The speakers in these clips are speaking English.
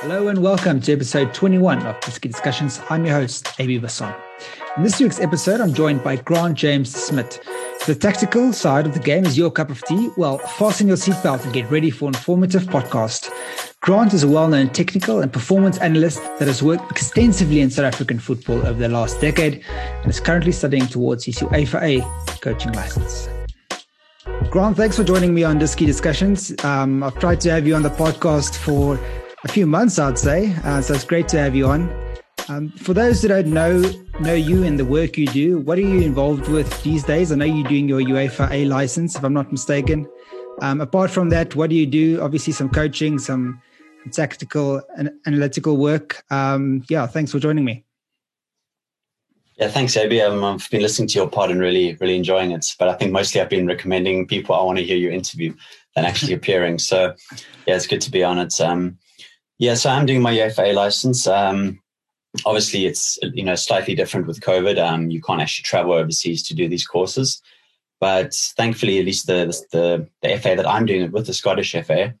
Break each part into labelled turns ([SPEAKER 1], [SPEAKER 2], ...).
[SPEAKER 1] Hello and welcome to episode 21 of Whisky Discussions. I'm your host, AB Basson. In this week's episode, I'm joined by Grant James Smith. The tactical side of the game is your cup of tea. Well, fasten your seatbelt and get ready for an informative podcast. Grant is a well known technical and performance analyst that has worked extensively in South African football over the last decade and is currently studying towards his UEFA coaching license. Grant, thanks for joining me on Disky Discussions. Um, I've tried to have you on the podcast for a few months, I'd say. Uh, so it's great to have you on. Um, for those that don't know know you and the work you do, what are you involved with these days? I know you're doing your UEFA A license, if I'm not mistaken. Um, apart from that, what do you do? Obviously, some coaching, some tactical and analytical work. Um, yeah, thanks for joining me.
[SPEAKER 2] Yeah, thanks, Abby. Um, I've been listening to your pod and really, really enjoying it. But I think mostly I've been recommending people I want to hear your interview than actually appearing. So, yeah, it's good to be on it. Um, yeah, so I'm doing my UEFA license. Um, obviously, it's you know slightly different with COVID. Um, you can't actually travel overseas to do these courses, but thankfully, at least the the, the FA that I'm doing it with, the Scottish FA,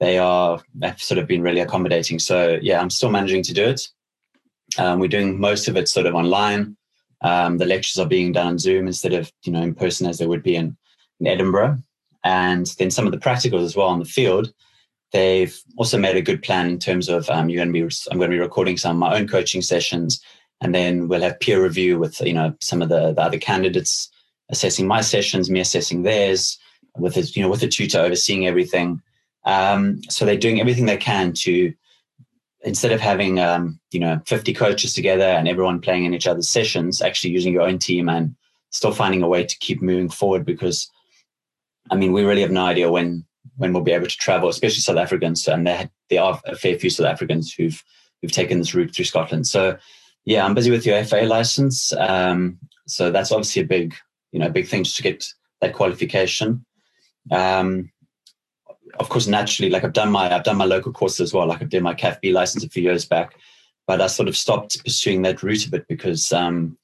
[SPEAKER 2] they are have sort of been really accommodating. So yeah, I'm still managing to do it. Um, we're doing most of it sort of online. Um, the lectures are being done on Zoom instead of you know in person as they would be in, in Edinburgh, and then some of the practicals as well on the field. They've also made a good plan in terms of um, you're going to be I'm going to be recording some of my own coaching sessions, and then we'll have peer review with you know some of the, the other candidates assessing my sessions, me assessing theirs, with a, you know with a tutor overseeing everything. Um, so they're doing everything they can to instead of having um, you know 50 coaches together and everyone playing in each other's sessions, actually using your own team and still finding a way to keep moving forward. Because I mean, we really have no idea when when we'll be able to travel, especially South Africans, and there there are a fair few South Africans who've who've taken this route through Scotland. So yeah, I'm busy with UEFA license. Um, so that's obviously a big you know big thing just to get that qualification. Um, of course, naturally, like I've done my I've done my local course as well. Like I did my CAF B license a few years back, but I sort of stopped pursuing that route a bit because um,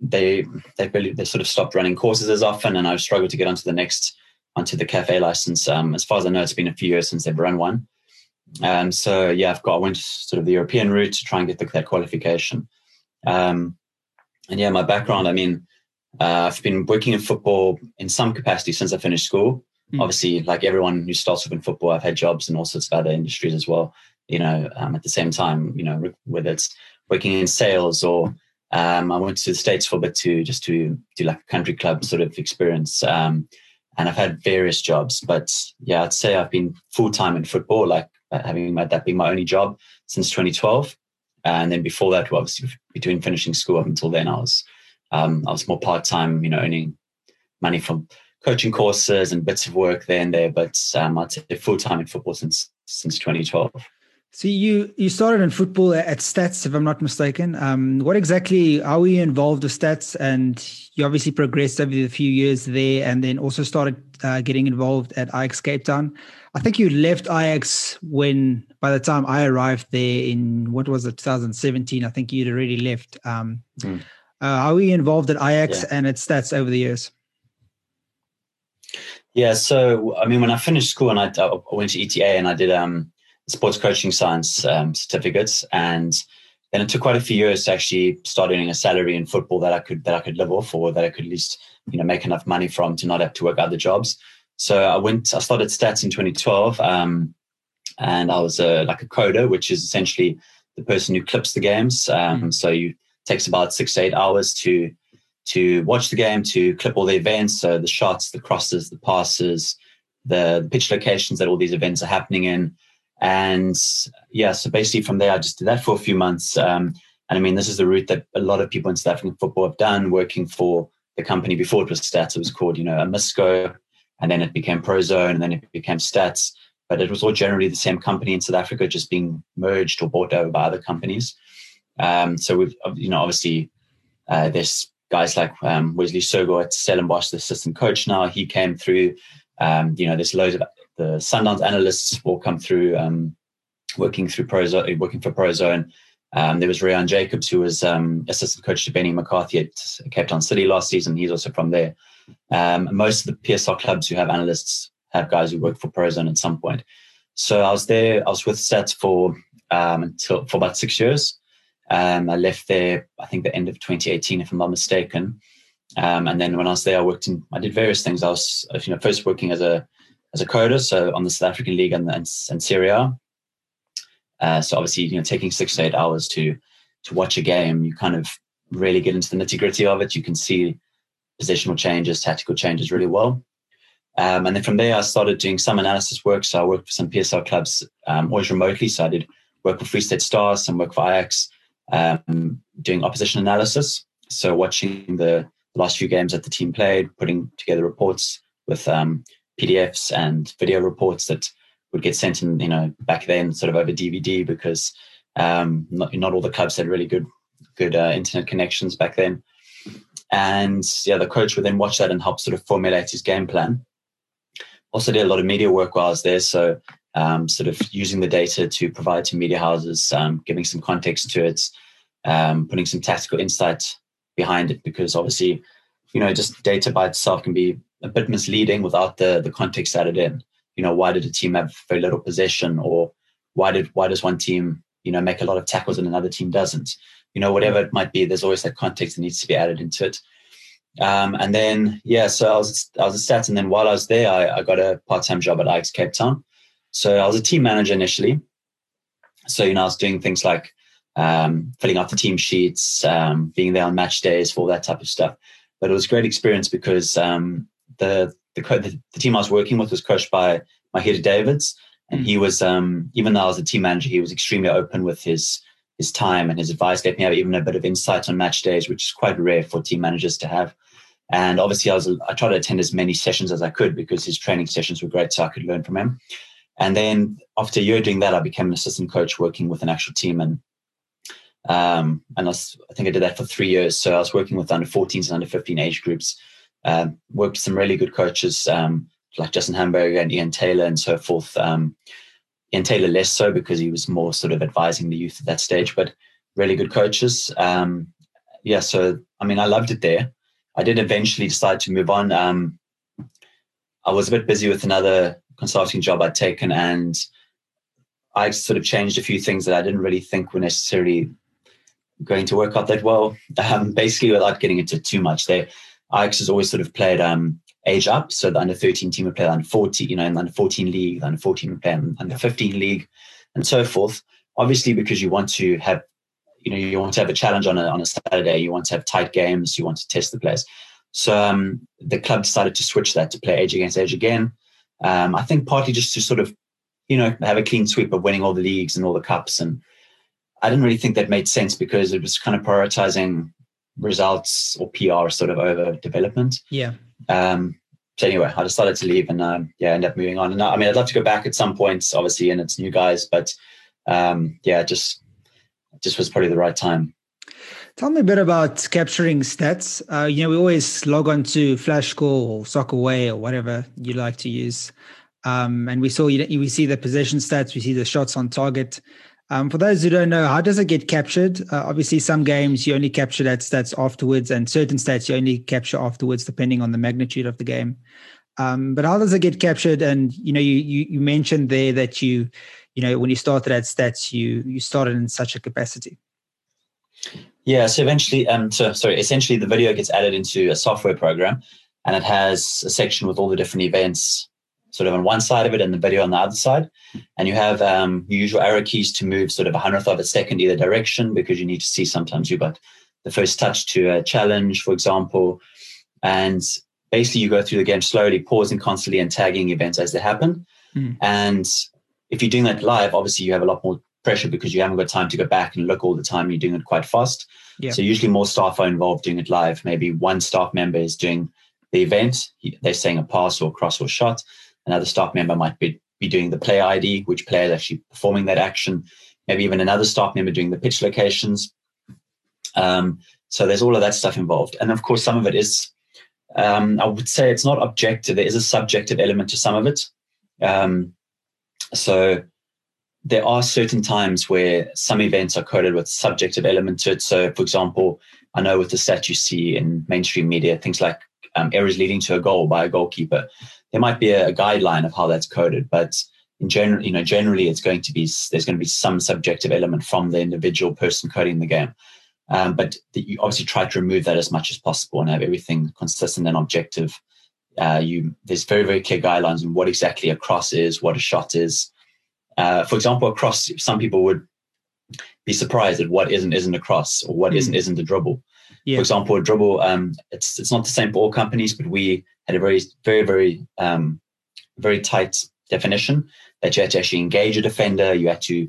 [SPEAKER 2] they they really they sort of stopped running courses as often, and I struggled to get onto the next onto the CAF A license. Um, as far as I know, it's been a few years since they've run one. Um, so yeah, I've got I went sort of the European route to try and get the, that qualification. Um, and yeah, my background, I mean, uh, I've been working in football in some capacity since I finished school. Mm. Obviously, like everyone who starts off in football, I've had jobs in all sorts of other industries as well. You know, um, at the same time, you know, whether it's working in sales or um, I went to the States for a bit to just to do like a country club sort of experience. Um, and I've had various jobs, but yeah, I'd say I've been full time in football, like uh, having my, that being my only job since 2012. And then before that, obviously between finishing school up until then, I was um, I was more part time, you know, earning money from coaching courses and bits of work there and there, but um, I'd say full time in football since since 2012.
[SPEAKER 1] So you you started in football at Stats, if I'm not mistaken. Um, what exactly how were you involved with Stats? And you obviously progressed over the few years there, and then also started uh, getting involved at Ajax Cape Town. I think you left Ajax when, by the time I arrived there in what was it, 2017. I think you'd already left. Um, mm. uh, how were you involved at Ajax yeah. and at Stats over the years?
[SPEAKER 2] Yeah, so I mean, when I finished school and I, I went to ETA and I did um, sports coaching science um, certificates, and then it took quite a few years to actually start earning a salary in football that I could that I could live off, or that I could at least you know make enough money from to not have to work other jobs. So I went, I started stats in 2012, um, and I was a, like a coder, which is essentially the person who clips the games. Um, mm-hmm. So you takes about six to eight hours to to watch the game, to clip all the events, so the shots, the crosses, the passes, the, the pitch locations that all these events are happening in. And yeah, so basically from there, I just did that for a few months. Um, and I mean, this is the route that a lot of people in South African football have done, working for the company before it was Stats. It was called, you know, Amisco, and then it became Prozone, and then it became Stats. But it was all generally the same company in South Africa, just being merged or bought over by other companies. Um, so we've, you know, obviously uh, there's guys like um, Wesley Sogo at Stellenbosch, the assistant coach now, he came through. Um, you know, there's loads of the Sundowns analysts will come through, um, working through Prozone, working for Prozone. Um, there was Ryan Jacobs, who was um, assistant coach to Benni McCarthy at Cape Town City last season. He's also from there. Um, most of the PSL clubs who have analysts have guys who work for Prozone at some point. So I was there. I was with Stats for um, until for about six years. Um, I left there, I think, the end of 2018, if I'm not mistaken. And then when I was there, I worked in, I did various things. I was, you know, first working as a as a coder, so on the South African League and, and, and Serie A. Uh, so obviously, you know, taking six to eight hours to to watch a game, you kind of really get into the nitty gritty of it. You can see positional changes, tactical changes really well. Um, and then from there, I started doing some analysis work. So I worked for some PSL clubs, um, always remotely. So I did work for Free State Stars, some work for Ajax, um, doing opposition analysis. So watching the last few games that the team played, putting together reports with um, PDFs and video reports that would get sent in, you know, back then sort of over DVD because um, not, not all the clubs had really good good uh, internet connections back then. And yeah, the coach would then watch that and help sort of formulate his game plan. Also did a lot of media work while I was there. So um, sort of using the data to provide to media houses, um, giving some context to it, um, putting some tactical insight behind it, because obviously, you know, just data by itself can be a bit misleading without the the context added in. You know, why did a team have very little possession, or why did why does one team you know make a lot of tackles and another team doesn't? You know, whatever it might be, there's always that context that needs to be added into it. Um, and then yeah, so I was I was a stats, and then while I was there, I, I got a part time job at Ajax Cape Town. So I was a team manager initially. So you know, I was doing things like um, filling out the team sheets, um, being there on match days, for all that type of stuff. But it was a great experience because um, the, the, the the team I was working with was coached by Mahir Davids, and mm. he was um, even though I was a team manager, he was extremely open with his his time and his advice. Gave me even a bit of insight on match days, which is quite rare for team managers to have. And obviously, I was I tried to attend as many sessions as I could because his training sessions were great, so I could learn from him. And then after a year doing that, I became an assistant coach working with an actual team and um, and I, was, I, think I did that for three years. So I was working with under 14s and under 15 age groups. Um, worked with some really good coaches um, like Justin Hamburger and Ian Taylor and so forth. Um, Ian Taylor less so because he was more sort of advising the youth at that stage, but really good coaches. Um, yeah, so I mean, I loved it there. I did eventually decide to move on. Um, I was a bit busy with another consulting job I'd taken, and I sort of changed a few things that I didn't really think were necessarily going to work out that well. Um, basically, without getting into too much, there, Ajax has always sort of played um, age up. So the under 13 team would play the under 14, you know, in the under 14 league, the under 14 would play in under 15 league, and so forth. Obviously, because you want to have, you know, you want to have a challenge on a, on a Saturday, you want to have tight games, you want to test the players. So um, the club decided to switch that to play age against age again. Um, I think partly just to sort of, you know, have a clean sweep of winning all the leagues and all the cups. And I didn't really think that made sense because it was kind of prioritizing results or PR sort of over development.
[SPEAKER 1] Yeah.
[SPEAKER 2] Um, so anyway, I decided to leave and um, yeah, end up moving on. And I mean, I'd love to go back at some points, obviously, and it's new guys, but um, yeah, just just was probably the right time.
[SPEAKER 1] Tell me a bit about capturing stats. Uh, you know, we always log on to Flashscore or Soccerway or whatever you like to use. Um, and we saw you know, we see the possession stats, we see the shots on target. Um, for those who don't know, how does it get captured? Uh, obviously, some games you only capture that stats afterwards, and certain stats you only capture afterwards, depending on the magnitude of the game. Um, but how does it get captured? And you know, you, you you mentioned there that you, you know, when you started at stats, you you started in such a capacity.
[SPEAKER 2] Yeah, so eventually, um, so sorry, essentially the video gets added into a software program, and it has a section with all the different events, sort of on one side of it, and the video on the other side. And you have um, your usual arrow keys to move sort of a hundredth of a second either direction because you need to see sometimes you've got the first touch to a challenge, for example, and basically you go through the game slowly, pausing constantly and tagging events as they happen. Mm. And if you're doing that live, obviously you have a lot more pressure because you haven't got time to go back and look all the time. You're doing it quite fast. Yeah. So usually more staff are involved doing it live. Maybe one staff member is doing the event. They're saying a pass or cross or shot. Another staff member might be, be doing the play ID, which player is actually performing that action. Maybe even another staff member doing the pitch locations. Um, so there's all of that stuff involved. And of course, some of it is, um, I would say it's not objective. There is a subjective element to some of it. Um, so there are certain times where some events are coded with subjective element to it. So, for example, I know with the stat you see in mainstream media, things like um, errors leading to a goal by a goalkeeper, there might be a, a, guideline of how that's coded, but in general, you know, generally it's going to be there's going to be some subjective element from the individual person coding the game. Um, but you obviously try to remove that as much as possible and have everything consistent and objective. Uh, you there's very very clear guidelines on what exactly a cross is, what a shot is. Uh, for example, a cross. Some people would be surprised at what isn't isn't a cross or what mm. not isn't a dribble. Yeah. For example, dribble. Um, it's it's not the same for all companies, but we had a very very very um, very tight definition that you had to actually engage a defender. You had to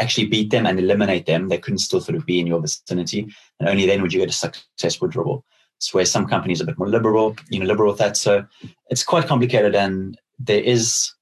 [SPEAKER 2] actually beat them and eliminate them. They couldn't still sort of be in your vicinity, and only then would you get a successful dribble. It's where some companies are a bit more liberal, you know, liberal with that. So it's quite complicated, and there is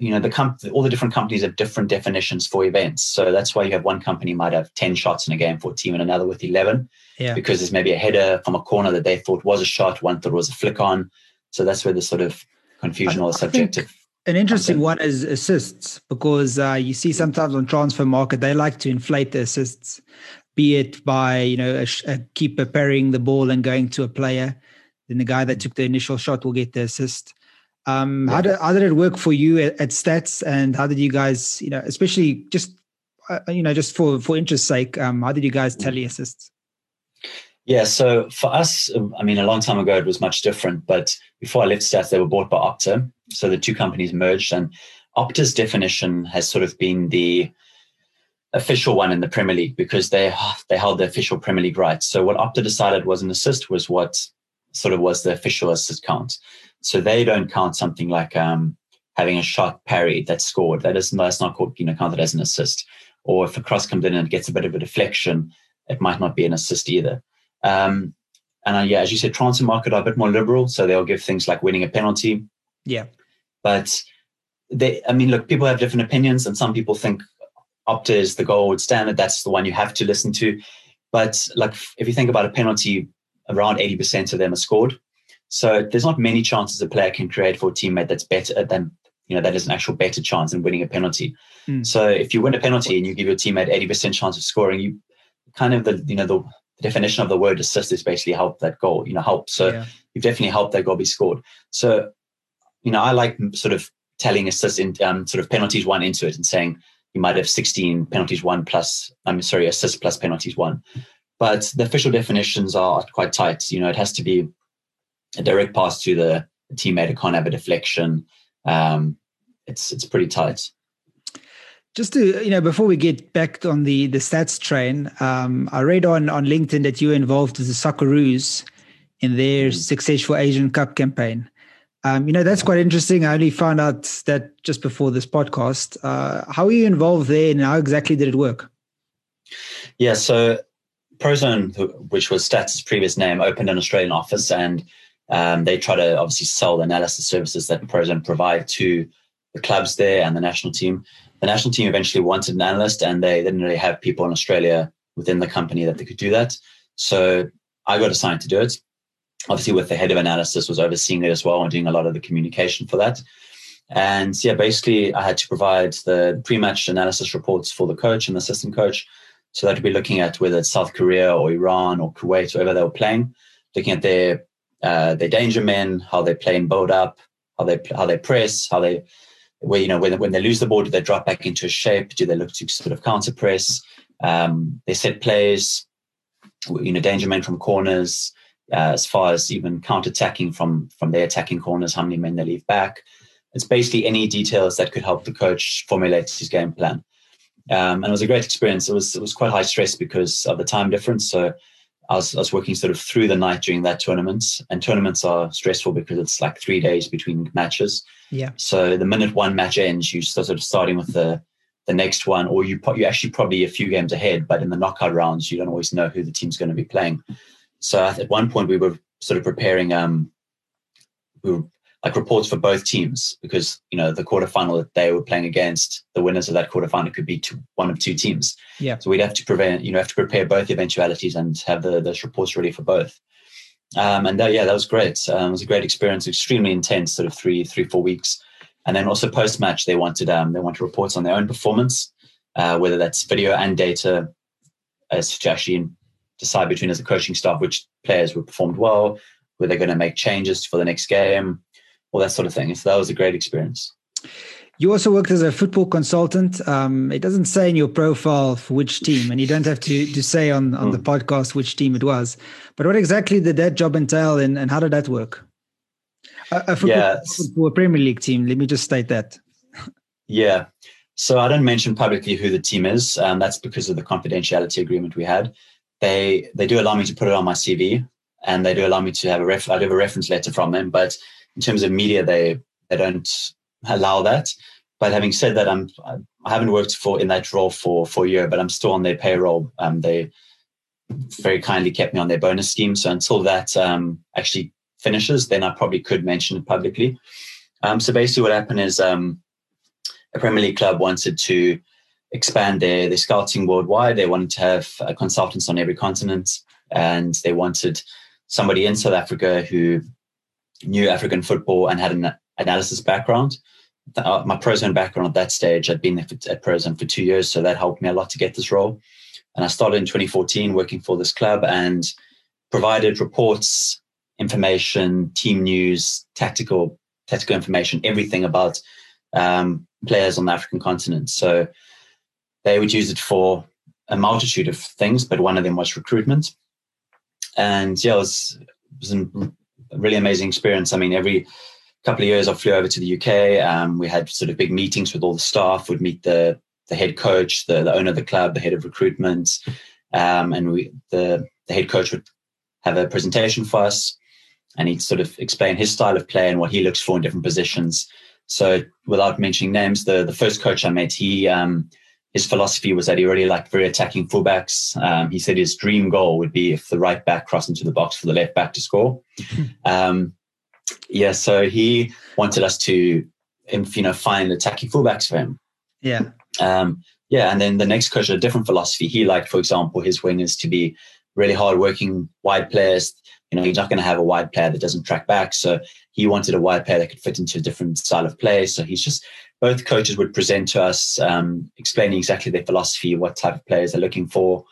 [SPEAKER 2] you know the comp- all the different companies have different definitions for events. So that's why you have one company might have 10 shots in a game for a team and another with 11 yeah. because there's maybe a header from a corner that they thought was a shot one thought was a flick on. So that's where the sort of confusion I, or subjective
[SPEAKER 1] an interesting one is assists because uh, you see sometimes on Transfermarkt they like to inflate the assists be it by you know a, a keeper parrying the ball and going to a player. Then the guy that took the initial shot will get the assist um, yeah. how, did, how did it work for you at, at, Stats, and how did you guys, you know, especially just uh, you know, just for for interest sake, um, how did you guys tally assists?
[SPEAKER 2] Yeah, so for us, um, I mean, a long time ago it was much different. But before I left Stats, they were bought by Opta, so the two companies merged, and Opta's definition has sort of been the official one in the Premier League because they they held the official Premier League rights. So what Opta decided was an assist was what sort of was the official assist count. So they don't count something like um, having a shot parried that's scored. That is that's not called, you know, counted as an assist. Or if a cross comes in and gets a bit of a deflection, it might not be an assist either. Um, and uh, yeah, as you said, Transfermarkt are a bit more liberal, so they'll give things like winning a penalty.
[SPEAKER 1] Yeah.
[SPEAKER 2] But they, I mean, look, people have different opinions, and some people think Opta is the gold standard. That's the one you have to listen to. But like, if you think about a penalty, around 80% of them are scored. So there's not many chances a player can create for a teammate that's better than you know that is an actual better chance than winning a penalty. Mm. So if you win a penalty and you give your teammate 80% chance of scoring, you kind of the you know the, the definition of the word assist is basically help that goal, you know, help. So yeah. you've definitely helped that goal be scored. So, you know, I like sort of telling assists in um, sort of penalties won into it and saying you might have 16 penalties won plus, I'm sorry, assists plus penalties won. But the official definitions are quite tight. You know, it has to be a direct pass to the, teammate. It can't have a deflection. Um, it's it's pretty tight.
[SPEAKER 1] Just to you know, before we get back on the the stats train, um, I read on on LinkedIn that you were involved with the Socceroos in their mm. successful Asian Cup campaign. Um, you know, that's quite interesting. I only found out that just before this podcast. Uh, how were you involved there, and how exactly did it work?
[SPEAKER 2] Yeah, so Prozone, which was Stats' previous name, opened an Australian office, and um, they try to obviously sell the analysis services that Prozone provide to the clubs there and the national team. The national team eventually wanted an analyst, and they didn't really have people in Australia within the company that they could do that. So I got assigned to do it. Obviously, with the head of analysis was overseeing it as well and doing a lot of the communication for that. And yeah, basically, I had to provide the pre-match analysis reports for the coach and the assistant coach. So that would be looking at whether it's South Korea or Iran or Kuwait, wherever they were playing, looking at their uh, their danger men, how they play in build up, how they how they press, how they where you know when when they lose the ball, do they drop back into a shape? Do they look to sort of counter press? Um, they set plays, you know, danger men from corners, uh, as far as even counter attacking from from their attacking corners, how many men they leave back. It's basically any details that could help the coach formulate his game plan. Um, and it was a great experience. It was it was quite high stress because of the time difference. So I was, I was working sort of through the night during that tournament, and tournaments are stressful because it's like three days between matches.
[SPEAKER 1] Yeah.
[SPEAKER 2] So the minute one match ends, you start sort of starting with the the next one, or you you actually probably a few games ahead, but in the knockout rounds, you don't always know who the team's going to be playing. So at one point, we were sort of preparing. Um, we were like reports for both teams because you know the quarterfinal that they were playing against the winners of that quarterfinal could be two, one of two teams.
[SPEAKER 1] Yeah.
[SPEAKER 2] So we'd have to prevent you know have to prepare both eventualities and have the those reports ready for both. Um, and that, yeah, that was great. Um, it was a great experience, extremely intense, sort of three three four weeks. And then also post match, they wanted um, they wanted reports on their own performance, uh, whether that's video and data, as to actually decide between as a coaching staff which players were performed well, were they going to make changes for the next game all that sort of thing. So that was a great experience.
[SPEAKER 1] You also worked as a football consultant. Um, it doesn't say in your profile for which team, and you don't have to to say on on mm. the hmm. podcast which team it was. But what exactly did that job entail, and, and how did that work? A, a football, yeah. for a Premier League team. Let me just state that.
[SPEAKER 2] Yeah. So I don't mention publicly who the team is. Um, that's because of the confidentiality agreement we had. They they do allow me to put it on my CV, and they do allow me to have a ref. I have a reference letter from them, but in terms of media, they they don't allow that. But having said that, I'm I haven't worked for in that role for for a year, but I'm still on their payroll. Um, they very kindly kept me on their bonus scheme. So until that um, actually finishes, then I probably could mention it publicly. Um, so basically, what happened is um, a Premier League club wanted to expand their their scouting worldwide. They wanted to have uh, consultants on every continent, and they wanted somebody in South Africa who knew African football and had an analysis background. Uh, my Prozone background at that stage, I'd been at Prozone for two years, so that helped me a lot to get this role. And I started in 2014 working for this club and provided reports, information, team news, tactical tactical information, everything about um, players on the African continent. So they would use it for a multitude of things, but one of them was recruitment. And yeah, it was, was really amazing experience. I mean, every couple of years, I flew over to the UK. Um, we had sort of big meetings with all the staff. We'd meet the the head coach, the, the owner of the club, the head of recruitment, um, and we the the head coach would have a presentation for us, and he'd sort of explain his style of play and what he looks for in different positions. So, without mentioning names, the the first coach I met, he um, his philosophy was that he really liked very attacking fullbacks. Um, he said his dream goal would be if the right back crossed into the box for the left back to score. um, yeah, so he wanted us to, you know, find attacking fullbacks for him.
[SPEAKER 1] Yeah.
[SPEAKER 2] Um, yeah, and then the next coach had a different philosophy. He liked, for example, his wingers to be really hard-working wide players. You know, he's not going to have a wide player that doesn't track back. So he wanted a wide player that could fit into a different style of play. So he's just both coaches would present to us, um, explaining exactly their philosophy, what type of players they're looking for,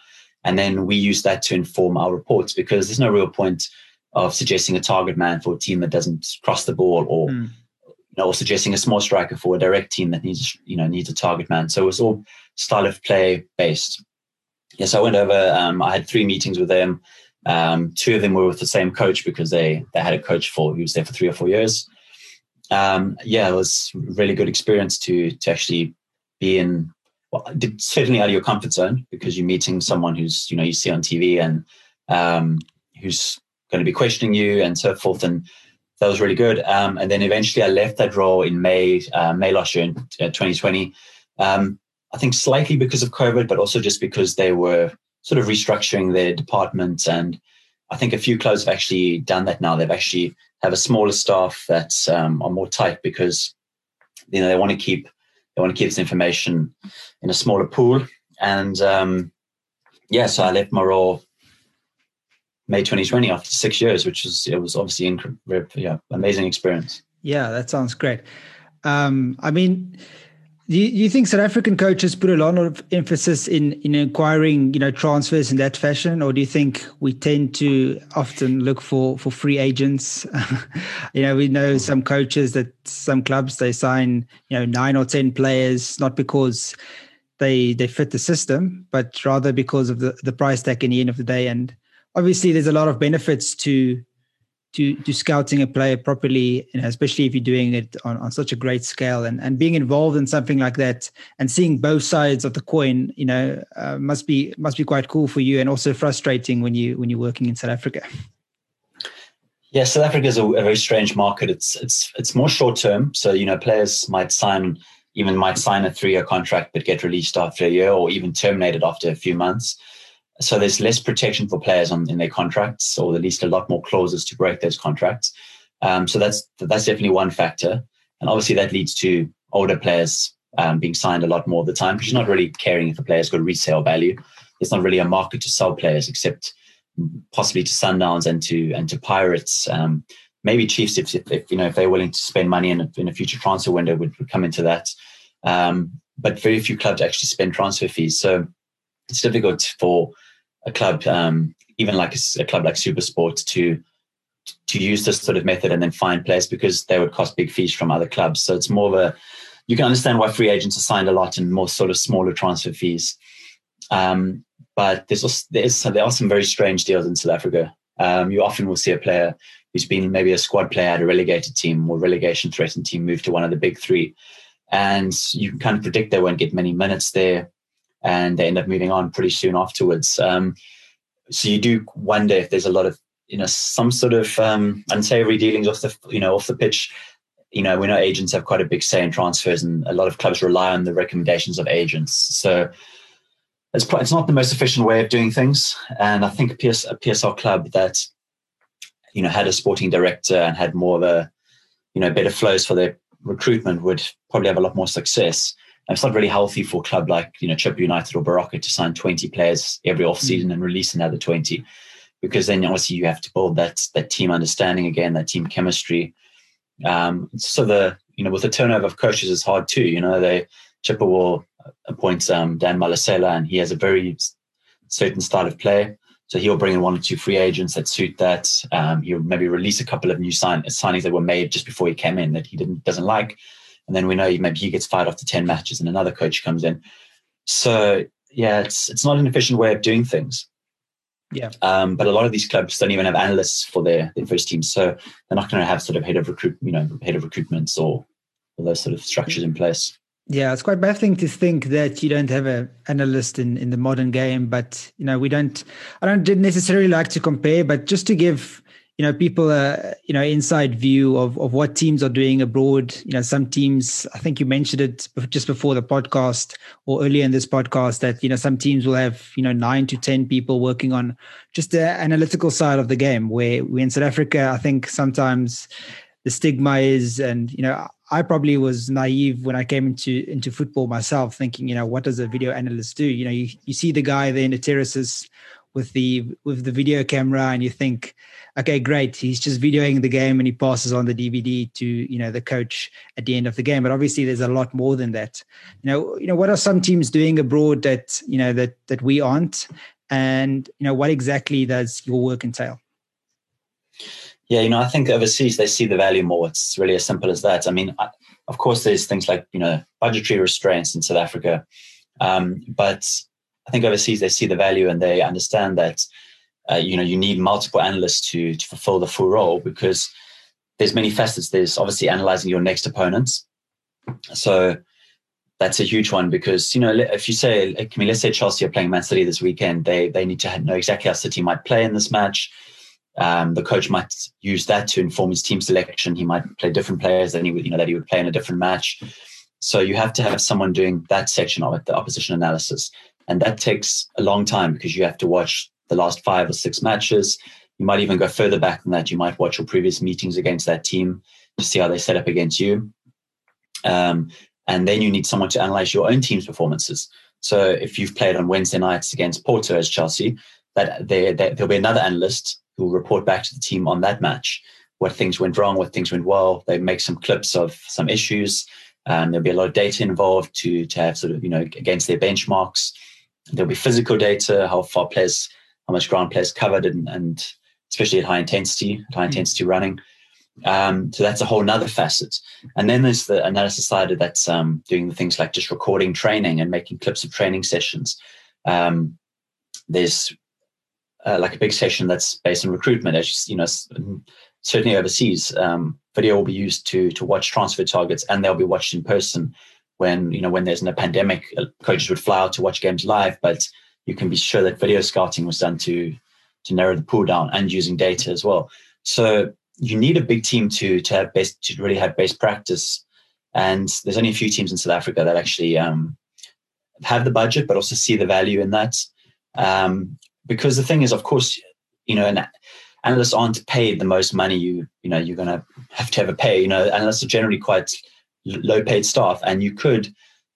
[SPEAKER 2] and then we use that to inform our reports because there's no real point of suggesting a target man for a team that doesn't cross the ball or mm. you know, or suggesting a small striker for a direct team that needs you know needs a target man. So it was all style of play based. Yes, I went over. Um, I had three meetings with them. Um, two of them were with the same coach because they they had a coach for who was there for three or four years. Um, yeah, it was really good experience to to actually be in. Well, certainly out of your comfort zone because you're meeting someone who's you know you see on TV and um, who's going to be questioning you and so forth. And that was really good. Um, and then eventually I left that role in May, uh, May last year in 2020. Uh, um, I think slightly because of COVID, but also just because they were sort of restructuring their departments. And I think a few clubs have actually done that now. They've actually have a smaller staff that um, are more tight because you know they want to keep they want to keep this information in a smaller pool. And um, yeah, so I left my role May 2020 after six years, which was it was obviously incredible, yeah, amazing experience.
[SPEAKER 1] Yeah, that sounds great. Um, I mean, do you, do you, think South African coaches put a lot of emphasis in in acquiring, you know, transfers in that fashion, or do you think we tend to often look for for free agents? you know, we know some coaches that some clubs they sign, you know, nine or ten players, not because they they fit the system, but rather because of the the price tag in the end of the day and obviously there's a lot of benefits to to to scouting a player properly, and especially if you're doing it on, on such a great scale and, and being involved in something like that and seeing both sides of the coin, you know, uh, must be must be quite cool for you and also frustrating when you when you're working in South Africa.
[SPEAKER 2] Yeah, South Africa is a, a very strange market. It's it's it's more short term, so you know players might sign even might sign a three year contract but get released after a year or even terminated after a few months. So there's less protection for players on, in their contracts, or at least a lot more clauses to break those contracts. Um, so that's that's definitely one factor, and obviously that leads to older players um, being signed a lot more of the time because you're not really caring if a player's got resale value. There's not really a market to sell players except possibly to Sundowns and to and to Pirates. Um, maybe Chiefs if, if, if, you know if they're willing to spend money in a, in a future transfer window would, would come into that. Um, but very few clubs actually spend transfer fees, so it's difficult for a club, um, even like a, a, club like Supersport, to to use this sort of method and then find players because they would cost big fees from other clubs. So it's more of a you can understand why free agents are signed a lot and more sort of smaller transfer fees. Um, but there's also, there, is, there are some very strange deals in South Africa. Um, you often will see a player who's been maybe a squad player at a relegated team or relegation threatened team move to one of the big three. And you can kind of predict they won't get many minutes there and they end up moving on pretty soon afterwards. Um, so you do wonder if there's a lot of, you know, some sort of um, unsavory dealings off the, you know, off the pitch. You know, we know agents have quite a big say in transfers and a lot of clubs rely on the recommendations of agents. So it's, it's not the most efficient way of doing things. And I think a, PS, a PSL club that you know, had a sporting director and had more of a, you know, better flows for their recruitment would probably have a lot more success. It's not really healthy for a club like, you know, Chippa United or Baroka to sign 20 players every off season mm. and release another 20. Because then obviously you have to build that that team understanding again, that team chemistry. Um, so the you know with the turnover of coaches is hard too. You know, they Chippa will appoint um, Dan Malesela and he has a very certain style of play. So he'll bring in one or two free agents that suit that. Um, he'll maybe release a couple of new sign- signings that were made just before he came in that he didn't doesn't like, and then we know maybe he gets fired after ten matches and another coach comes in. So yeah, it's it's not an efficient way of doing things.
[SPEAKER 1] Yeah.
[SPEAKER 2] Um, but a lot of these clubs don't even have analysts for their, their first team, so they're not going to have sort of head of recruit, you know, head of recruitments or, or those sort of structures in place.
[SPEAKER 1] Yeah, it's quite baffling to think that you don't have an analyst in, in the modern game. But you know, we don't. I don't necessarily like to compare, but just to give you know people a you know inside view of of what teams are doing abroad. You know, some teams. I think you mentioned it just before the podcast or earlier in this podcast that you know some teams will have you know nine to ten people working on just the analytical side of the game. Where we in South Africa, I think sometimes the stigma is, and you know I probably was naive when I came into into football myself, thinking, you know, what does a video analyst do? You know, you, you see the guy there in the terraces with the with the video camera, and you think, okay, great, he's just videoing the game and he passes on the DVD to you know the coach at the end of the game. But obviously, there's a lot more than that. You know, you know, what are some teams doing abroad that you know that that we aren't, and you know, what exactly does your work entail?
[SPEAKER 2] Yeah, you know, I think overseas they see the value more. It's really as simple as that. I mean, I, of course, there's things like you know budgetary restraints in South Africa, um, but I think overseas they see the value and they understand that uh, you know you need multiple analysts to to fulfill the full role because there's many facets. There's obviously analyzing your next opponents, so that's a huge one because you know if you say I mean let's say Chelsea are playing Man City this weekend, they they need to know exactly how City might play in this match um, the coach might use that to inform his team selection. He might play different players than he would, you know, that he would play in a different match. So you have to have someone doing that section of it, the opposition analysis, and that takes a long time because you have to watch the last five or six matches. You might even go further back than that. You might watch your previous meetings against that team to see how they set up against you. Um, and then you need someone to analyze your own team's performances. So if you've played on Wednesday nights against Porto as Chelsea, that there, there'll be another analyst who will report back to the team on that match what things went wrong, what things went well. They make some clips of some issues. Um, there'll be a lot of data involved to to have sort of you know against their benchmarks. There'll be physical data, how far players, how much ground players covered, and, and especially at high intensity, at high hmm. intensity running. Um, so that's a whole nother facet. And then there's the analysis side of that's um, doing the things like just recording training and making clips of training sessions. Um, there's uh, like a big session that's based on recruitment, as you know, certainly overseas, um, video will be used to to watch transfer targets, and they'll be watched in person. When you know when there's a pandemic, uh, coaches would fly out to watch games live, but you can be sure that video scouting was done to to narrow the pool down and using data as well. So you need a big team to to have best to really have best practice. And there's only a few teams in South Africa that actually um, have the budget, but also see the value in that. Um, because the thing is, of course, you know, an analysts aren't paid the most money you you know you're to have to have a pay. You know, analysts are generally quite low paid staff, and you could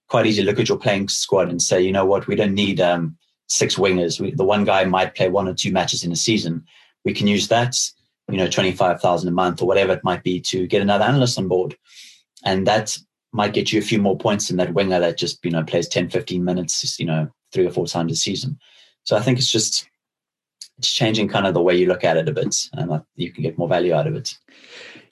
[SPEAKER 2] quite easily look at your playing squad and say, you know what, we don't need um, six wingers. We, the one guy might play one or two matches in a season. We can use that, you know, twenty five thousand a month or whatever it might be to get another analyst on board, and that might get you a few more points than that winger that just you know plays 10 15 minutes you know three or four times a season so I think it's just it's changing kind of the way you look at it a bit, and you can get more value out of it.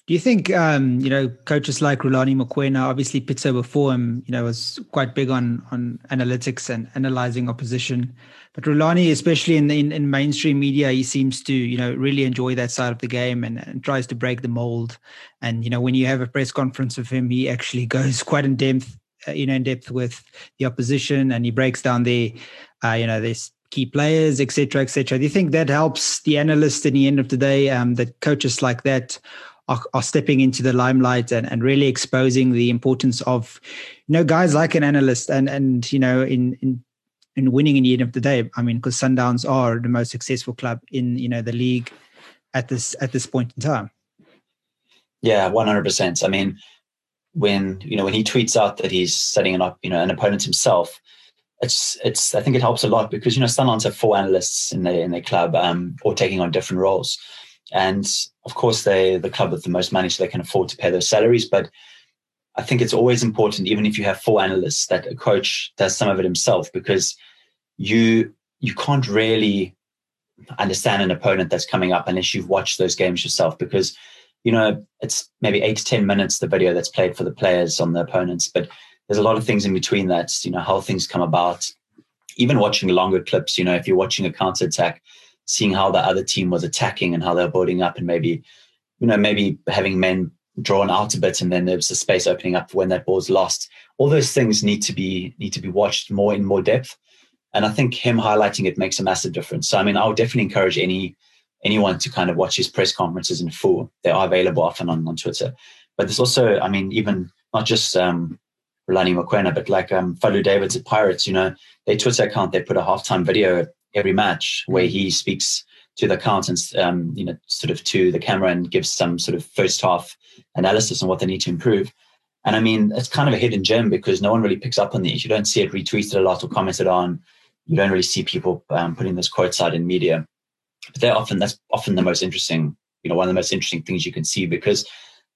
[SPEAKER 1] Do you think, um, you know, coaches like Rulani Mokwena, obviously Pitso before him, you know, was quite big on on analytics and analyzing opposition. But Rulani, especially in, in, in mainstream media, he seems to, you know, really enjoy that side of the game and, and tries to break the mold. And you know, when you have a press conference of him, he actually goes quite in depth, uh, you know, in depth with the opposition, and he breaks down the, uh, you know, this key players, etc., etc. Do you think that helps the analyst in the end of the day? Um, that coaches like that are, are stepping into the limelight and, and really exposing the importance of you know guys like an analyst and and you know in in in winning in the end of the day. I mean, because Sundowns are the most successful club in you know the league at this at this point in time.
[SPEAKER 2] Yeah, one hundred percent. I mean, when you know when he tweets out that he's setting an up, you know, an opponent himself, it's it's. I think it helps a lot because you know Sundowns have four analysts in their in their club, um, or taking on different roles. And of course, they the club with the most money, so they can afford to pay those salaries. But I think it's always important, even if you have four analysts, that a coach does some of it himself because you you can't really understand an opponent that's coming up unless you've watched those games yourself because you know it's maybe eight to ten minutes the video that's played for the players on the opponents but there's a lot of things in between that you know how things come about even watching longer clips you know if you're watching a counter attack seeing how the other team was attacking and how they were building up and maybe, you know, maybe having men drawn out a bit and then there's a space opening up when that ball's lost. All those things need to be need to be watched more in more depth. And I think him highlighting it makes a massive difference. So I mean, I would definitely encourage any anyone to kind of watch his press conferences in full. They are available often on, on Twitter. But there's also, I mean, even not just um Rulani but like um Fadlu Davids at Pirates, you know, their Twitter account, they put a halftime video every match where mm. he speaks to the accountants, um, you know, sort of to the camera and gives some sort of first half analysis on what they need to improve. And I mean, it's kind of a hidden gem because no one really picks up on these. You don't see it retweeted a lot or commented on. You don't really see people um, putting those quotes out in media. But they're often that's often the most interesting, you know, one of the most interesting things you can see because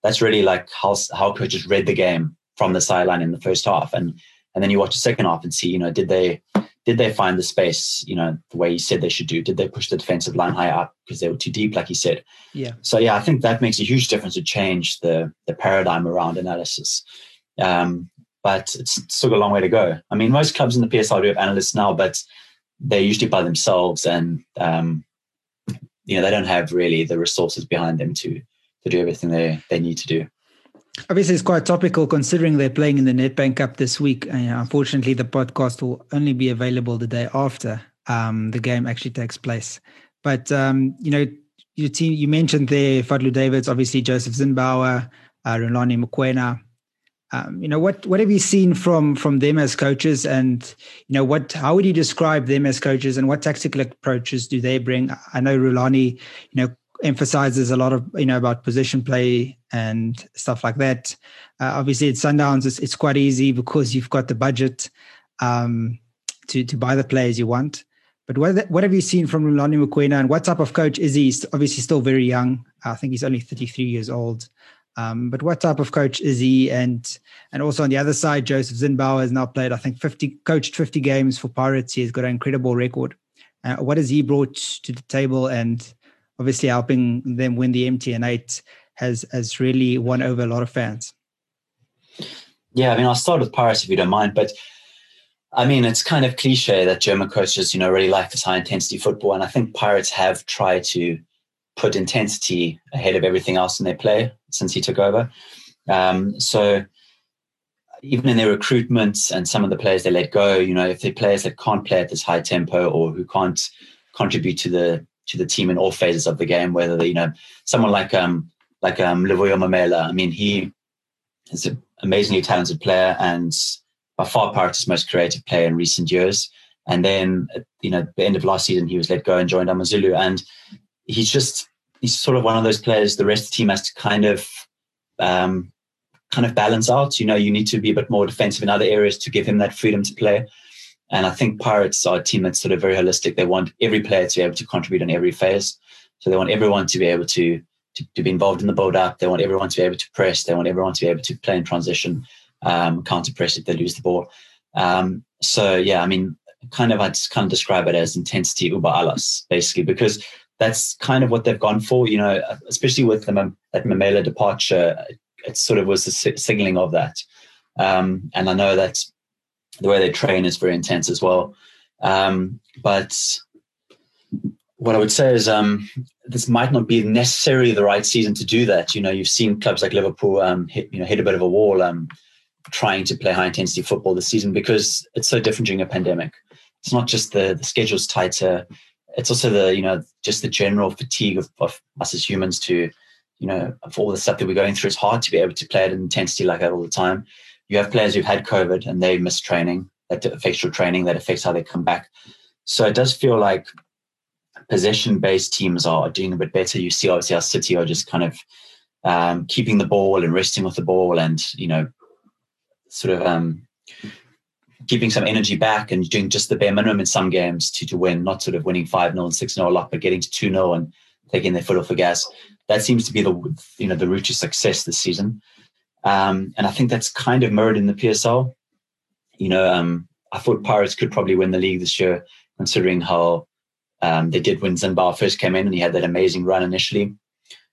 [SPEAKER 2] that's really like how how coaches read the game from the sideline in the first half, and and then you watch the second half and see, you know, did they did they find the space, you know, the way he said they should do? Did they push the defensive line higher up because they were too deep, like he said?
[SPEAKER 1] Yeah.
[SPEAKER 2] So yeah, I think that makes a huge difference to change the the paradigm around analysis. Um, but it's still got a long way to go. I mean, most clubs in the PSL do have analysts now, but they're usually by themselves, and um, you know they don't have really the resources behind them to to do everything they they need to do.
[SPEAKER 1] Obviously, it's quite topical considering they're playing in the Nedbank Cup this week. And, unfortunately, the podcast will only be available the day after um, the game actually takes place. But um, you know, your team you mentioned there Fadlu Davids, obviously Josef Zinnbauer, uh, Rulani Mokwena. Um, you know what what have you seen from from them as coaches, and you know what how would you describe them as coaches, and what tactical approaches do they bring? I know Rulani, you know, emphasizes a lot of you know about position play and stuff like that. Uh, obviously, at Sundowns, it's, it's, quite easy because you've got the budget um, to to buy the players you want. But what what have you seen from Rulani Mokwena and what type of coach is he? He's obviously still very young. I think he's only 33 years old. Um, but what type of coach is he? And and also on the other side, Josef Zinnbauer has now played, I think, 50 coached 50 games for Pirates. He's got an incredible record. Uh, what has he brought to the table? And obviously helping them win the MTN eight has has really won over a lot of fans.
[SPEAKER 2] Yeah, I mean, I'll start with Paris if you don't mind, but I mean, it's kind of cliche that German coaches, you know, really like this high intensity football, and I think Pirates have tried to put intensity ahead of everything else in their play since he took over. Um, so even in their recruitments and some of the players they let go, you know, if they're players that can't play at this high tempo or who can't contribute to the to the team in all phases of the game. Whether they, you know someone like um like um Luvuyo Memela, I mean he is an amazingly talented player and by far Pirates' most creative player in recent years. And then you know the end of last season he was let go and joined Amazulu, and he's just he's sort of one of those players the rest of the team has to kind of um, kind of balance out. You know, you need to be a bit more defensive in other areas to give him that freedom to play. And I think Pirates are a team that's sort of very holistic. They want every player to be able to contribute in every phase. So they want everyone to be able to, to, to be involved in the build up. They want everyone to be able to press. They want everyone to be able to play in transition, um, counter press if they lose the ball. Um, so yeah, I mean, kind of I'd kind of describe it as intensity über alles, basically, because that's kind of what they've gone for. You know, especially with the that Memela departure, it sort of was the signaling of that. Um, and I know that the way they train is very intense as well. Um, but what I would say is um, this might not be necessarily the right season to do that. You know, you've seen clubs like Liverpool um, hit, you know, hit a bit of a wall um, trying to play high intensity football this season because it's so different during a pandemic. It's not just the, the schedule's tighter. It's also the, you know, just the general fatigue of, of us as humans to, you know, of all the stuff that we're going through. It's hard to be able to play at an intensity like that all the time. You have players who've had COVID and they miss training. That affects your training. That affects how they come back. So it does feel like possession based teams are doing a bit better. You see, obviously, our City are just kind of um, keeping the ball and resting with the ball and, you know, sort of um, keeping some energy back and doing just the bare minimum in some games to, to win, not sort of winning 5 0 and 6 0 a lot, but getting to 2 0 and taking their foot off the gas. That seems to be the you know the route to success this season. Um, and I think that's kind of mirrored in the PSL. You know, um, I thought Pirates could probably win the league this year, considering how um, they did when Zinnbauer first came in and he had that amazing run initially.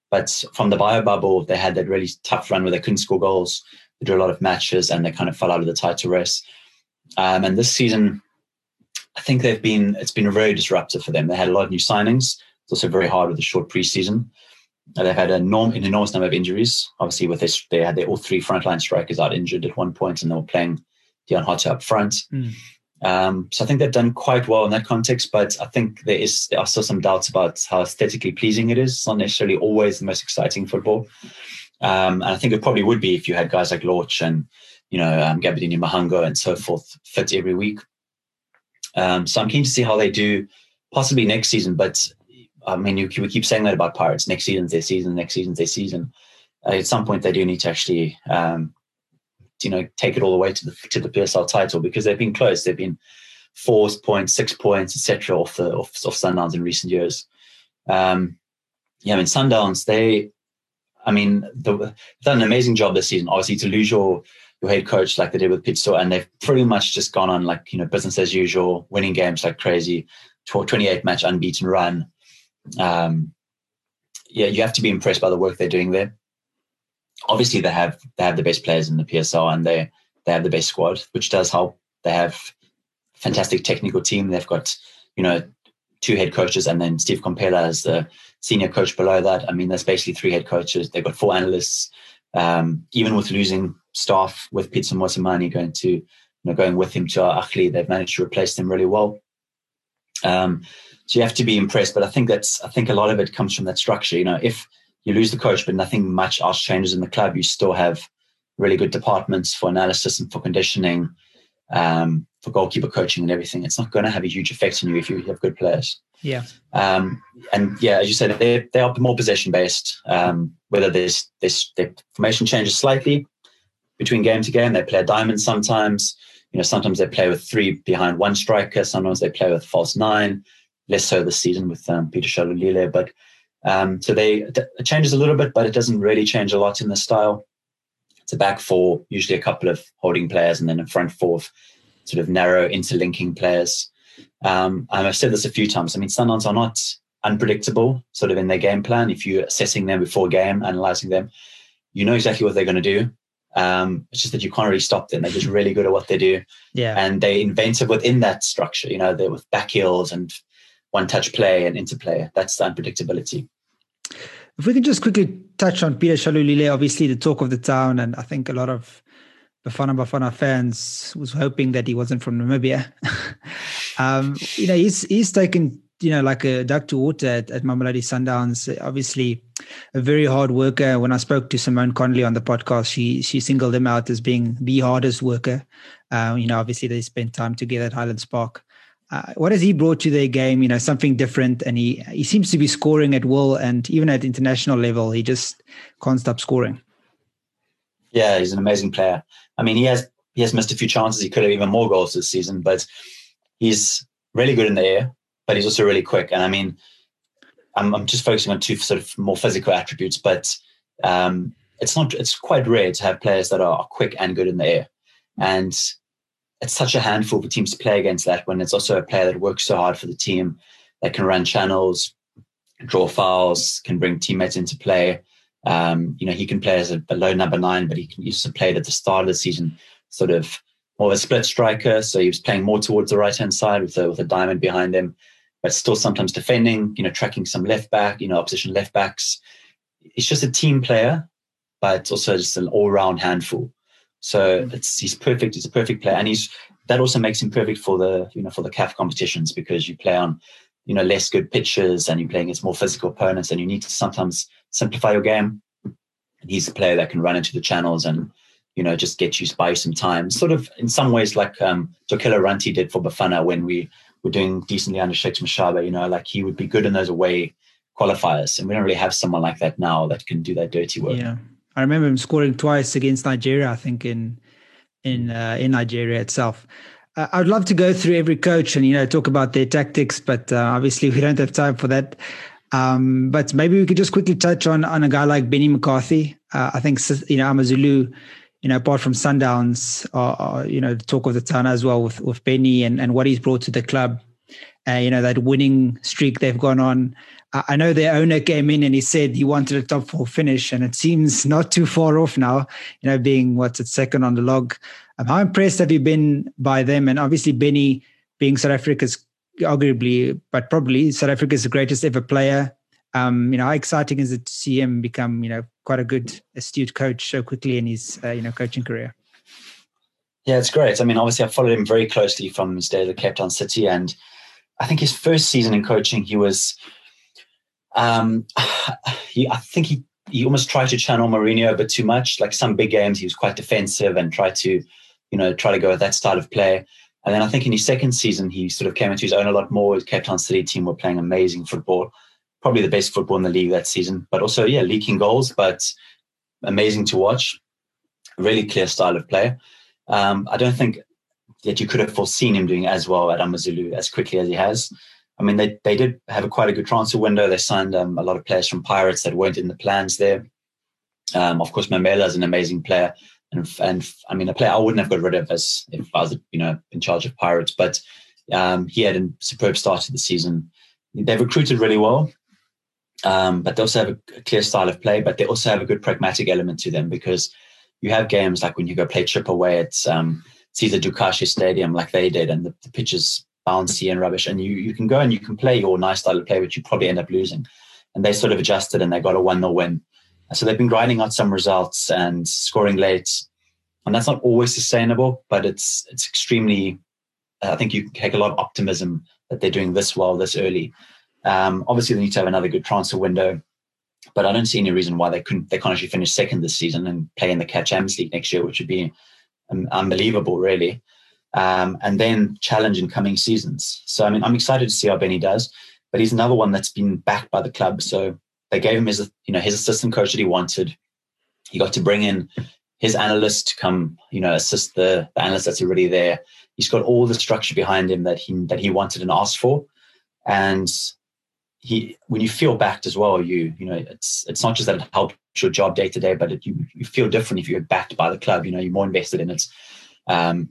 [SPEAKER 2] But from the bio bubble, they had that really tough run where they couldn't score goals. They drew a lot of matches and they kind of fell out of the title race. Um, and this season, I think they've been it's been very disruptive for them. They had a lot of new signings. It's also very hard with the short preseason. They've had an, enorm, an enormous number of injuries. Obviously, with this, they had their all three frontline strikers out injured at one point, and they were playing Deon Hotto up front. Mm. Um, so I think they've done quite well in that context. But I think there is there are still some doubts about how aesthetically pleasing it is. It's not necessarily always the most exciting football. Um, and I think it probably would be if you had guys like Lorch and you know um, Gabadinho Mhango and so forth fit every week. Um, so I'm keen to see how they do, possibly next season. But I mean, you, we keep saying that about Pirates. Next season's their season. Next season's their season. Uh, at some point, they do need to actually, um, you know, take it all the way to the to the PSL title because they've been close. They've been four points, six points, etc. off the off, off Sundowns in recent years. Um, yeah, I mean Sundowns. They, I mean, the, they've done an amazing job this season. Obviously, to lose your your head coach like they did with Pitso, and they've pretty much just gone on like you know business as usual, winning games like crazy. 28 match unbeaten run um, yeah, you have to be impressed by the work they're doing there. Obviously, they have they have the best players in the PSL and they they have the best squad, which does help. They have fantastic technical team. They've got you know two head coaches and then Steve Komphela as the senior coach below that. I mean, there's basically three head coaches. They've got four analysts. Um, even with losing staff with Pitso Mosimane going to you know going with him to Ahly, they've managed to replace them really well. Um, so you have to be impressed. But I think that's I think a lot of it comes from that structure. You know, if you lose the coach, but nothing much else changes in the club, you still have really good departments for analysis and for conditioning, um, for goalkeeper coaching and everything. It's not going to have a huge effect on you if you have good players.
[SPEAKER 1] Yeah.
[SPEAKER 2] Um, and yeah, as you said, they they are more possession based. Um, whether there's this the formation changes slightly between game to game, they play a diamond sometimes. You know, sometimes they play with three behind one striker. Sometimes they play with false nine less so this season with um, Peter Shalulile. But um, so they it changes a little bit, but it doesn't really change a lot in the style. It's a back four, usually a couple of holding players, and then a front four of sort of narrow interlinking players. Um, I've said this a few times. I mean, Sundowns are not unpredictable, sort of in their game plan. If you're assessing them before game, analyzing them, you know exactly what they're going to do. Um, it's just that you can't really stop them. They're just really good at what they do.
[SPEAKER 1] Yeah.
[SPEAKER 2] And they're inventive within that structure. You know, they're with back heels and one touch play and interplay. That's the unpredictability.
[SPEAKER 1] If we can just quickly touch on Peter Shalulile, obviously the talk of the town, and I think a lot of Bafana Bafana fans was hoping that he wasn't from Namibia. um, you know, he's he's taken you know like a duck to water at, at Mamelodi Sundowns. Obviously, a very hard worker. When I spoke to Simone Connolly on the podcast, she she singled him out as being the hardest worker. Um, you know, obviously they spent time together at Highlands Park uh, what has he brought to their game? You know, something different, and he he seems to be scoring at will, and even at international level, he just can't stop scoring.
[SPEAKER 2] Yeah, he's an amazing player. I mean, he has he has missed a few chances. He could have even more goals this season, but he's really good in the air. But he's also really quick. And I mean, I'm I'm just focusing on two sort of more physical attributes, but um, it's not it's quite rare to have players that are quick and good in the air. And it's such a handful for teams to play against that when it's also a player that works so hard for the team, that can run channels, draw fouls, can bring teammates into play. Um, you know, he can play as a, low number nine, but he can used to play at the start of the season, sort of more of a split striker. So he was playing more towards the right hand side with a, with a diamond behind him, but still sometimes defending. You know, tracking some left back. You know, opposition left backs. He's just a team player, but also just an all round handful. So it's he's perfect. He's a perfect player, and he's that also makes him perfect for the you know for the CAF competitions because you play on you know less good pitches and you're playing against more physical opponents, and you need to sometimes simplify your game. And he's a player that can run into the channels and you know just get you by some time. Sort of in some ways like um, Tokelo Rantie did for Bafana when we were doing decently under Shakes Mashaba. You know, like he would be good in those away qualifiers, and we don't really have someone like that now that can do that dirty work.
[SPEAKER 1] Yeah. I remember him scoring twice against Nigeria. I think in in uh, in Nigeria itself. Uh, I'd love to go through every coach and you know talk about their tactics, but uh, obviously we don't have time for that. Um, but maybe we could just quickly touch on on a guy like Benni McCarthy. Uh, I think you know Amazulu, you know, apart from Sundowns, are, you know talk of the town as well with with Benny and and what he's brought to the club. Uh, you know that winning streak they've gone on. I know their owner came in and he said he wanted a top four finish, and it seems not too far off now. You know, being what's it second on the log. Um, how impressed have you been by them? And obviously, Benni being South Africa's arguably, but probably South Africa's the greatest ever player. Um, you know, how exciting is it to see him become, you know, quite a good, astute coach so quickly in his, uh, you know, coaching career?
[SPEAKER 2] Yeah, it's great. I mean, obviously, I followed him very closely from his days at Cape Town City, and I think his first season in coaching, he was um, he, I think he he almost tried to channel Mourinho a bit too much. Like some big games, he was quite defensive and tried to, you know, try to go with that style of play. And then I think in his second season, he sort of came into his own a lot more. His Cape Town City team were playing amazing football, probably the best football in the league that season. But also, yeah, leaking goals, but amazing to watch. Really clear style of play. Um, I don't think that you could have foreseen him doing as well at Amazulu as quickly as he has. I mean, they, they did have a quite a good transfer window. They signed um, a lot of players from Pirates that weren't in the plans there. Um, of course, Memela is an amazing player, and and I mean, a player I wouldn't have got rid of as if I was you know in charge of Pirates. But um, he had a superb start to the season. They've recruited really well, um, but they also have a clear style of play. But they also have a good pragmatic element to them because you have games like when you go play Chippa away at um, Sisa Dukashe Stadium, like they did, and the, the pitch is bouncy and rubbish. And you you can go and you can play your nice style of play, which you probably end up losing. And they sort of adjusted and they got a 1 0 win. So they've been grinding out some results and scoring late. And that's not always sustainable, but it's it's extremely I think you can take a lot of optimism that they're doing this well this early. Um, obviously they need to have another good transfer window. But I don't see any reason why they couldn't they can't actually finish second this season and play in the Champions League next year, which would be um, unbelievable, really um, and then challenge in coming seasons. So I mean, I'm excited to see how Benni does, but he's another one that's been backed by the club. So they gave him his, you know, his assistant coach that he wanted. He got to bring in his analyst to come, you know, assist the, the analyst that's already there. He's got all the structure behind him that he that he wanted and asked for, and he when you feel backed as well, you you know, it's it's not just that it helps your job day to day, but it, you you feel different if you're backed by the club. You know, you're more invested in it. Um,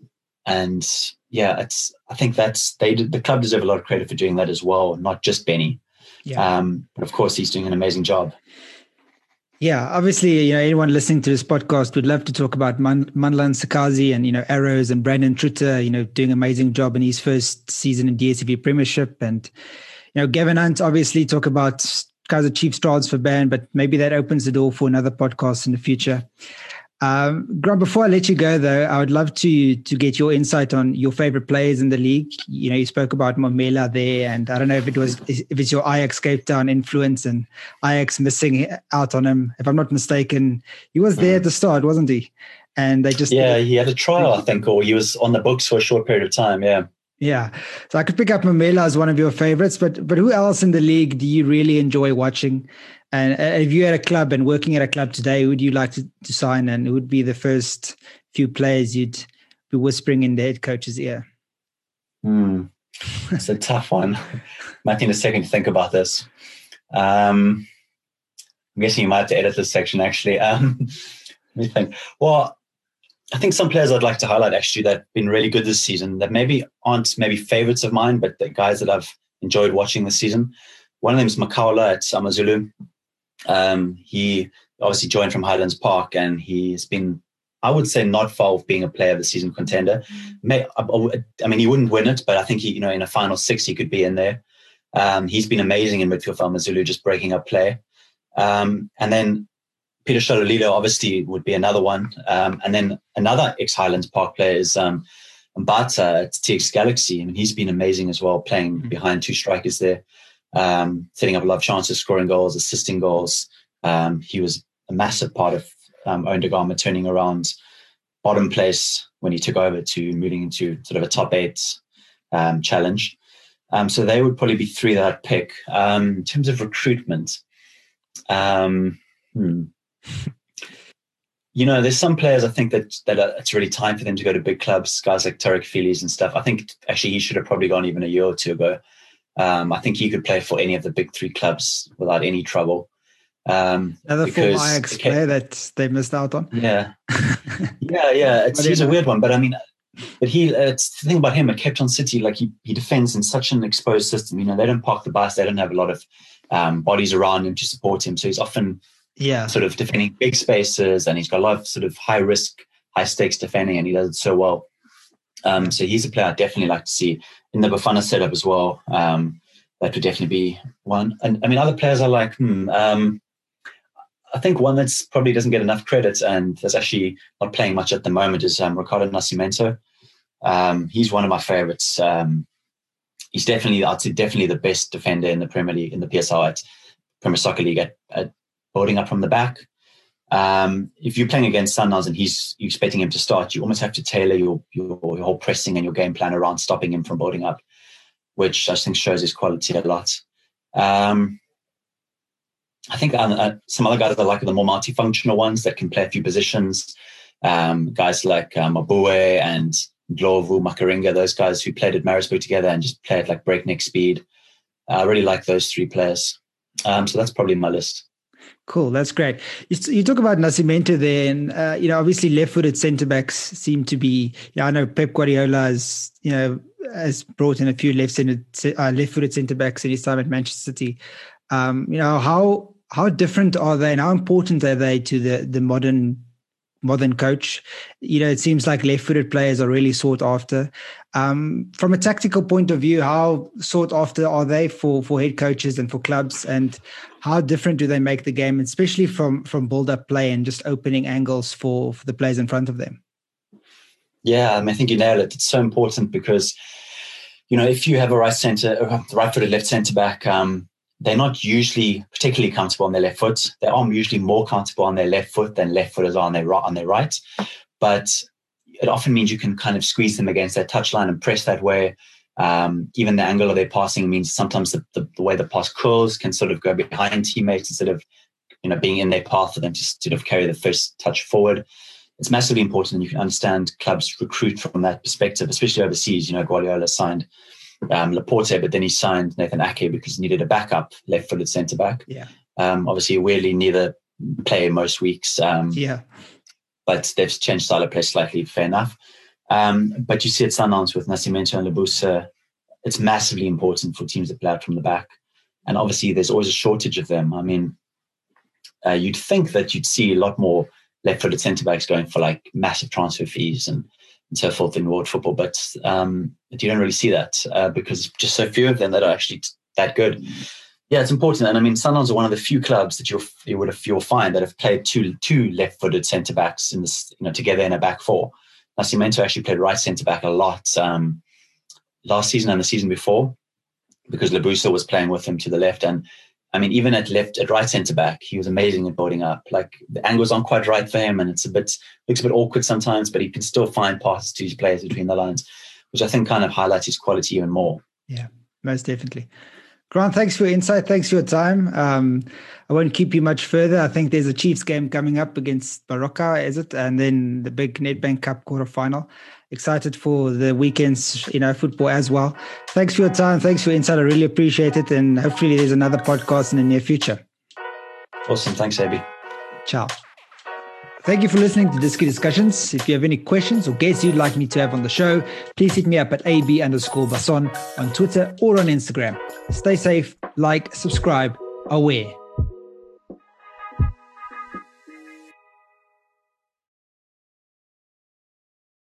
[SPEAKER 2] and yeah, it's I think that's they did, the club deserve a lot of credit for doing that as well, not just Benni. Yeah. Um, but of course, he's doing an amazing job.
[SPEAKER 1] Yeah, obviously, you know, anyone listening to this podcast would love to talk about Man- Mandla Ncikazi and, you know, Arrows and Brandon Truter, you know, doing an amazing job in his first season in DSTV Premiership. And, you know, Gavin Hunt, obviously, talk about Kaizer Chiefs transfer ban, but maybe that opens the door for another podcast in the future. Um, Grant, before I let you go, though, I would love to to get your insight on your favorite players in the league. You know, you spoke about Memela there, and I don't know if it was if it's your Ajax Cape Town influence and Ajax missing out on him. If I'm not mistaken, he was there at the start, wasn't he? And they just
[SPEAKER 2] yeah, he had a trial, I think, or he was on the books for a short period of time. Yeah.
[SPEAKER 1] Yeah, so I could pick up Memela as one of your favorites, but but who else in the league do you really enjoy watching? And uh, if you had a club and working at a club today, would you like to, to sign? And it would be the first few players you'd be whispering in the head coach's ear?
[SPEAKER 2] Hmm. It's a tough one. might need a second to think about this. Um, I'm guessing you might have to edit this section actually. Um, let me think. Well, I think some players I'd like to highlight actually that have been really good this season that maybe aren't maybe favorites of mine, but the guys that I've enjoyed watching this season. one of them is Makhaula at Amazulu. Um, he obviously joined from Highlands Park, and he's been, I would say, not far off being a player of the season contender. May, I mean, he wouldn't win it, but I think he, you know, in a final six, he could be in there. Um, he's been amazing in midfield for Amazulu, just breaking up play. Um, and then Peter Shalulile obviously would be another one. Um, and then another ex Highlands Park player is um, Mbatha at TS Galaxy. I mean, he's been amazing as well, playing mm-hmm. behind two strikers there, um, setting up a lot of chances, scoring goals, assisting goals. Um, he was a massive part of um, turning around bottom place when he took over to moving into sort of a top eight um, challenge. Um, so they would probably be three that I'd pick. Um, in terms of recruitment, um, hmm. You know, there's some players I think that that are, it's really time for them to go to big clubs. Guys like Taariq Fielies and stuff. I think actually he should have probably gone even a year or two ago. Um, I think he could play for any of the big three clubs without any trouble.
[SPEAKER 1] Um, Another full Ajax player that they missed out on.
[SPEAKER 2] Yeah, yeah, yeah. It's, he's a weird one, but I mean, but he. Uh, it's the thing about him at Cape Town City. Like he, he defends in such an exposed system. You know, they don't park the bus. They don't have a lot of um, bodies around him to support him. So he's often
[SPEAKER 1] yeah.
[SPEAKER 2] sort of defending big spaces and he's got a lot of sort of high risk high stakes defending and he does it so well. Um, so he's a player i definitely like to see in the bafana setup as well. Um, that would definitely be one. And i mean other players are like hmm, um, i think one that's probably doesn't get enough credit and that's actually not playing much at the moment is um, ricardo nascimento. Um, he's one of my favorites. Um, he's definitely i'd say definitely the best defender in the premier league in the psl at premier soccer league at, at building up from the back. Um, if you're playing against Sundowns and he's you're expecting him to start, you almost have to tailor your, your, your whole pressing and your game plan around stopping him from building up, which I think shows his quality a lot. Um, I think uh, uh, some other guys are like the more multifunctional ones that can play a few positions. Um, guys like um, Abue and Ndlovu, Makaringe, those guys who played at Maritzburg together and just play at like breakneck speed. I really like those three players. Um, so that's probably my list.
[SPEAKER 1] Cool, that's great. You, talk about Nascimento there, and uh, you know, obviously, left-footed centre backs seem to be. Yeah, I know Pep Guardiola has, you know, has brought in a few left-centered, uh, left-footed centre backs in his time at Manchester City. Um, you know, how how different are they, and how important are they to the the modern modern coach. You know, it seems like left-footed players are really sought after. Um, from a tactical point of view, how sought after are they for for head coaches and for clubs, and how different do they make the game, especially from from build-up play and just opening angles for for the players in front of them?
[SPEAKER 2] Yeah, I, mean, I think you nailed it. It's so important because you know if you have a right center, right-footed left centre back. Um, they're not usually particularly comfortable on their left foot. They are usually more comfortable on their left foot than left footers are on their right. On their right, but it often means you can kind of squeeze them against that touchline and press that way. Um, even the angle of their passing means sometimes the, the, the, way the pass curls can sort of go behind teammates instead of you know being in their path for them to sort of carry the first touch forward. It's massively important, and you can understand clubs recruit from that perspective, especially overseas. You know, Guardiola signed um, Laporte, but then he signed Nathan Ake because he needed a backup left-footed centre back.
[SPEAKER 1] Yeah.
[SPEAKER 2] Um, obviously, weirdly, neither play most weeks. Um,
[SPEAKER 1] yeah.
[SPEAKER 2] But they've changed style of play slightly. Fair enough. Um, but you see at Sundowns with Nascimento and Lebusa, it's massively important for teams that play out from the back. And obviously, there's always a shortage of them. I mean, uh, you'd think that you'd see a lot more left-footed centre backs going for like massive transfer fees and so forth in world football. But um, you don't really see that uh, because just so few of them that are actually that good. Yeah, it's important, and I mean, Sundowns are one of the few clubs that you'll you would have you'll find that have played two two left-footed centre backs in this you know together in a back four. Nascimento actually played right centre back a lot um, last season and the season before because Lebusa was playing with him to the left, and I mean, even at left, at right centre back, he was amazing at building up. Like the angles aren't quite right for him, and it's a bit looks a bit awkward sometimes, but he can still find passes to his players between the lines, which I think kind of highlights his quality even more.
[SPEAKER 1] Yeah, most definitely. Grant, thanks for your insight. Thanks for your time. Um, I won't keep you much further. I think there's a Chiefs game coming up against Baroka, is it? And then the big Nedbank Cup quarterfinal excited for the weekends, you know, football as well. Thanks for your time. Thanks for your insight. I really appreciate it. And hopefully there's another podcast in the near future.
[SPEAKER 2] Awesome. Thanks, Abby.
[SPEAKER 1] Ciao. Thank you for listening to Diski Discussions. If you have any questions or guests you'd like me to have on the show, please hit me up at AB underscore Basson on Twitter or on Instagram. Stay safe, like, subscribe, aware.